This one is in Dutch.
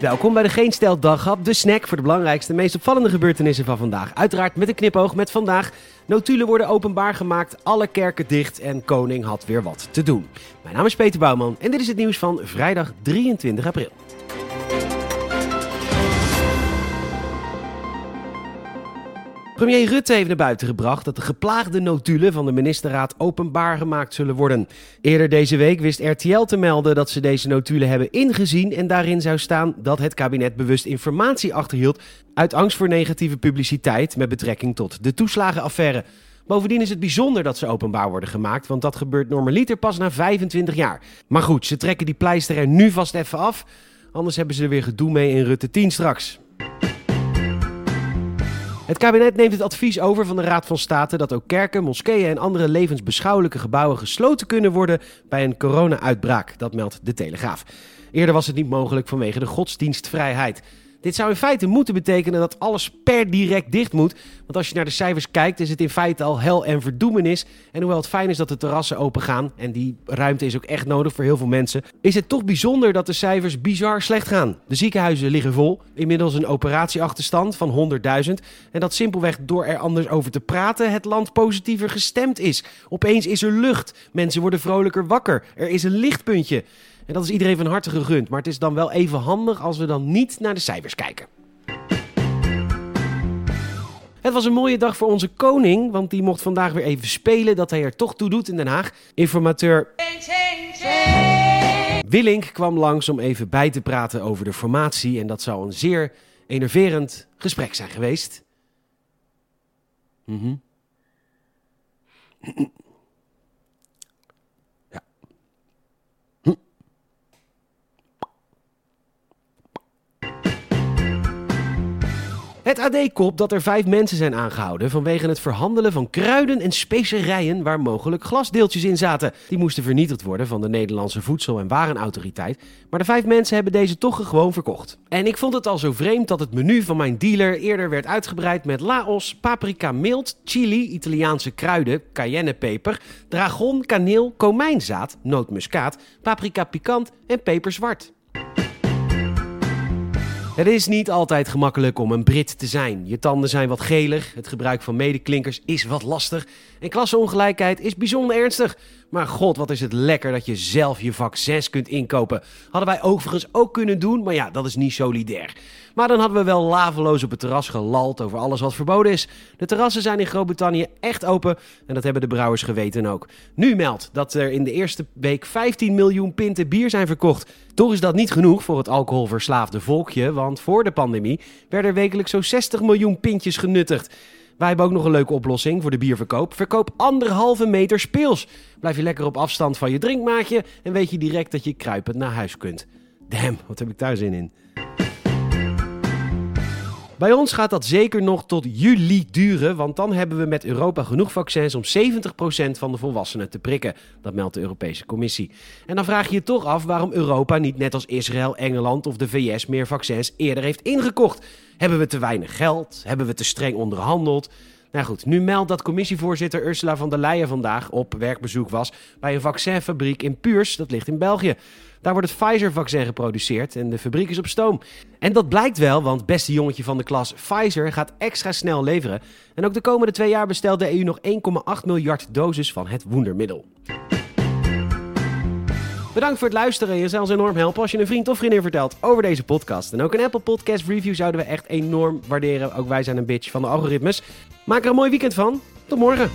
Welkom bij de Geen Stel Daghap, de snack voor de belangrijkste meest opvallende gebeurtenissen van vandaag. Uiteraard met een knipoog met vandaag. Notulen worden openbaar gemaakt, alle kerken dicht en koning had weer wat te doen. Mijn naam is Peter Bouwman en dit is het nieuws van vrijdag 23 april. Premier Rutte heeft naar buiten gebracht dat de geplaagde notulen van de ministerraad openbaar gemaakt zullen worden. Eerder deze week wist RTL te melden dat ze deze notulen hebben ingezien en daarin zou staan dat het kabinet bewust informatie achterhield uit angst voor negatieve publiciteit met betrekking tot de toeslagenaffaire. Bovendien is het bijzonder dat ze openbaar worden gemaakt, want dat gebeurt normaliter pas na 25 jaar. Maar goed, ze trekken die pleister er nu vast even af, anders hebben ze er weer gedoe mee in Rutte 10 straks. Het kabinet neemt het advies over van de Raad van State dat ook kerken, moskeeën en andere levensbeschouwelijke gebouwen gesloten kunnen worden bij een corona-uitbraak. Dat meldt de Telegraaf. Eerder was het niet mogelijk vanwege de godsdienstvrijheid. Dit zou in feite moeten betekenen dat alles per direct dicht moet. Want als je naar de cijfers kijkt, is het in feite al hel en verdoemenis. En hoewel het fijn is dat de terrassen open gaan, en die ruimte is ook echt nodig voor heel veel mensen, is het toch bijzonder dat de cijfers bizar slecht gaan. De ziekenhuizen liggen vol, inmiddels een operatieachterstand van 100.000. En dat simpelweg door er anders over te praten het land positiever gestemd is. Opeens is er lucht, mensen worden vrolijker wakker, er is een lichtpuntje. En dat is iedereen van harte gegund. Maar het is dan wel even handig als we dan niet naar de cijfers kijken. Het was een mooie dag voor onze koning, want die mocht vandaag weer even spelen dat hij er toch toe doet in Den Haag. Informateur Willink kwam langs om even bij te praten over de formatie en dat zou een zeer enerverend gesprek zijn geweest. Mhm. Het AD kopt dat er vijf mensen zijn aangehouden vanwege het verhandelen van kruiden en specerijen waar mogelijk glasdeeltjes in zaten. Die moesten vernietigd worden van de Nederlandse Voedsel- en Warenautoriteit, maar de vijf mensen hebben deze toch gewoon verkocht. En ik vond het al zo vreemd dat het menu van mijn dealer eerder werd uitgebreid met Laos, paprika mild, chili, Italiaanse kruiden, cayennepeper, dragon, kaneel, komijnzaad, nootmuskaat, paprika pikant en peperzwart. Het is niet altijd gemakkelijk om een Brit te zijn. Je tanden zijn wat geler, het gebruik van medeklinkers is wat lastig en klasseongelijkheid is bijzonder ernstig. Maar god, wat is het lekker dat je zelf je vaccins kunt inkopen. Hadden wij overigens ook kunnen doen, maar ja, dat is niet solidair. Maar dan hadden we wel laveloos op het terras gelald over alles wat verboden is. De terrassen zijn in Groot-Brittannië echt open en dat hebben de brouwers geweten ook. Nu meldt dat er in de eerste week 15 miljoen pinten bier zijn verkocht. Toch is dat niet genoeg voor het alcoholverslaafde volkje, want voor de pandemie werden er wekelijks zo'n 60 miljoen pintjes genuttigd. Wij hebben ook nog een leuke oplossing voor de bierverkoop. Verkoop anderhalve meter speels. Blijf je lekker op afstand van je drinkmaatje en weet je direct dat je kruipend naar huis kunt. Damn, wat heb ik daar zin in. Bij ons gaat dat zeker nog tot juli duren, want dan hebben we met Europa genoeg vaccins om 70% van de volwassenen te prikken. Dat meldt de Europese Commissie. En dan vraag je je toch af waarom Europa niet net als Israël, Engeland of de VS meer vaccins eerder heeft ingekocht. Hebben we te weinig geld? Hebben we te streng onderhandeld? Nou goed, nu meldt dat commissievoorzitter Ursula von der Leyen vandaag op werkbezoek was bij een vaccinfabriek in Puurs, dat ligt in België. Daar wordt het Pfizer-vaccin geproduceerd en de fabriek is op stoom. En dat blijkt wel, want beste jongetje van de klas, Pfizer gaat extra snel leveren. En ook de komende twee jaar bestelt de EU nog 1,8 miljard doses van het wondermiddel. Bedankt voor het luisteren. Je zou ons enorm helpen als je een vriend of vriendin vertelt over deze podcast. En ook een Apple Podcast review zouden we echt enorm waarderen. Ook wij zijn een bitch van de algoritmes. Maak er een mooi weekend van. Tot morgen.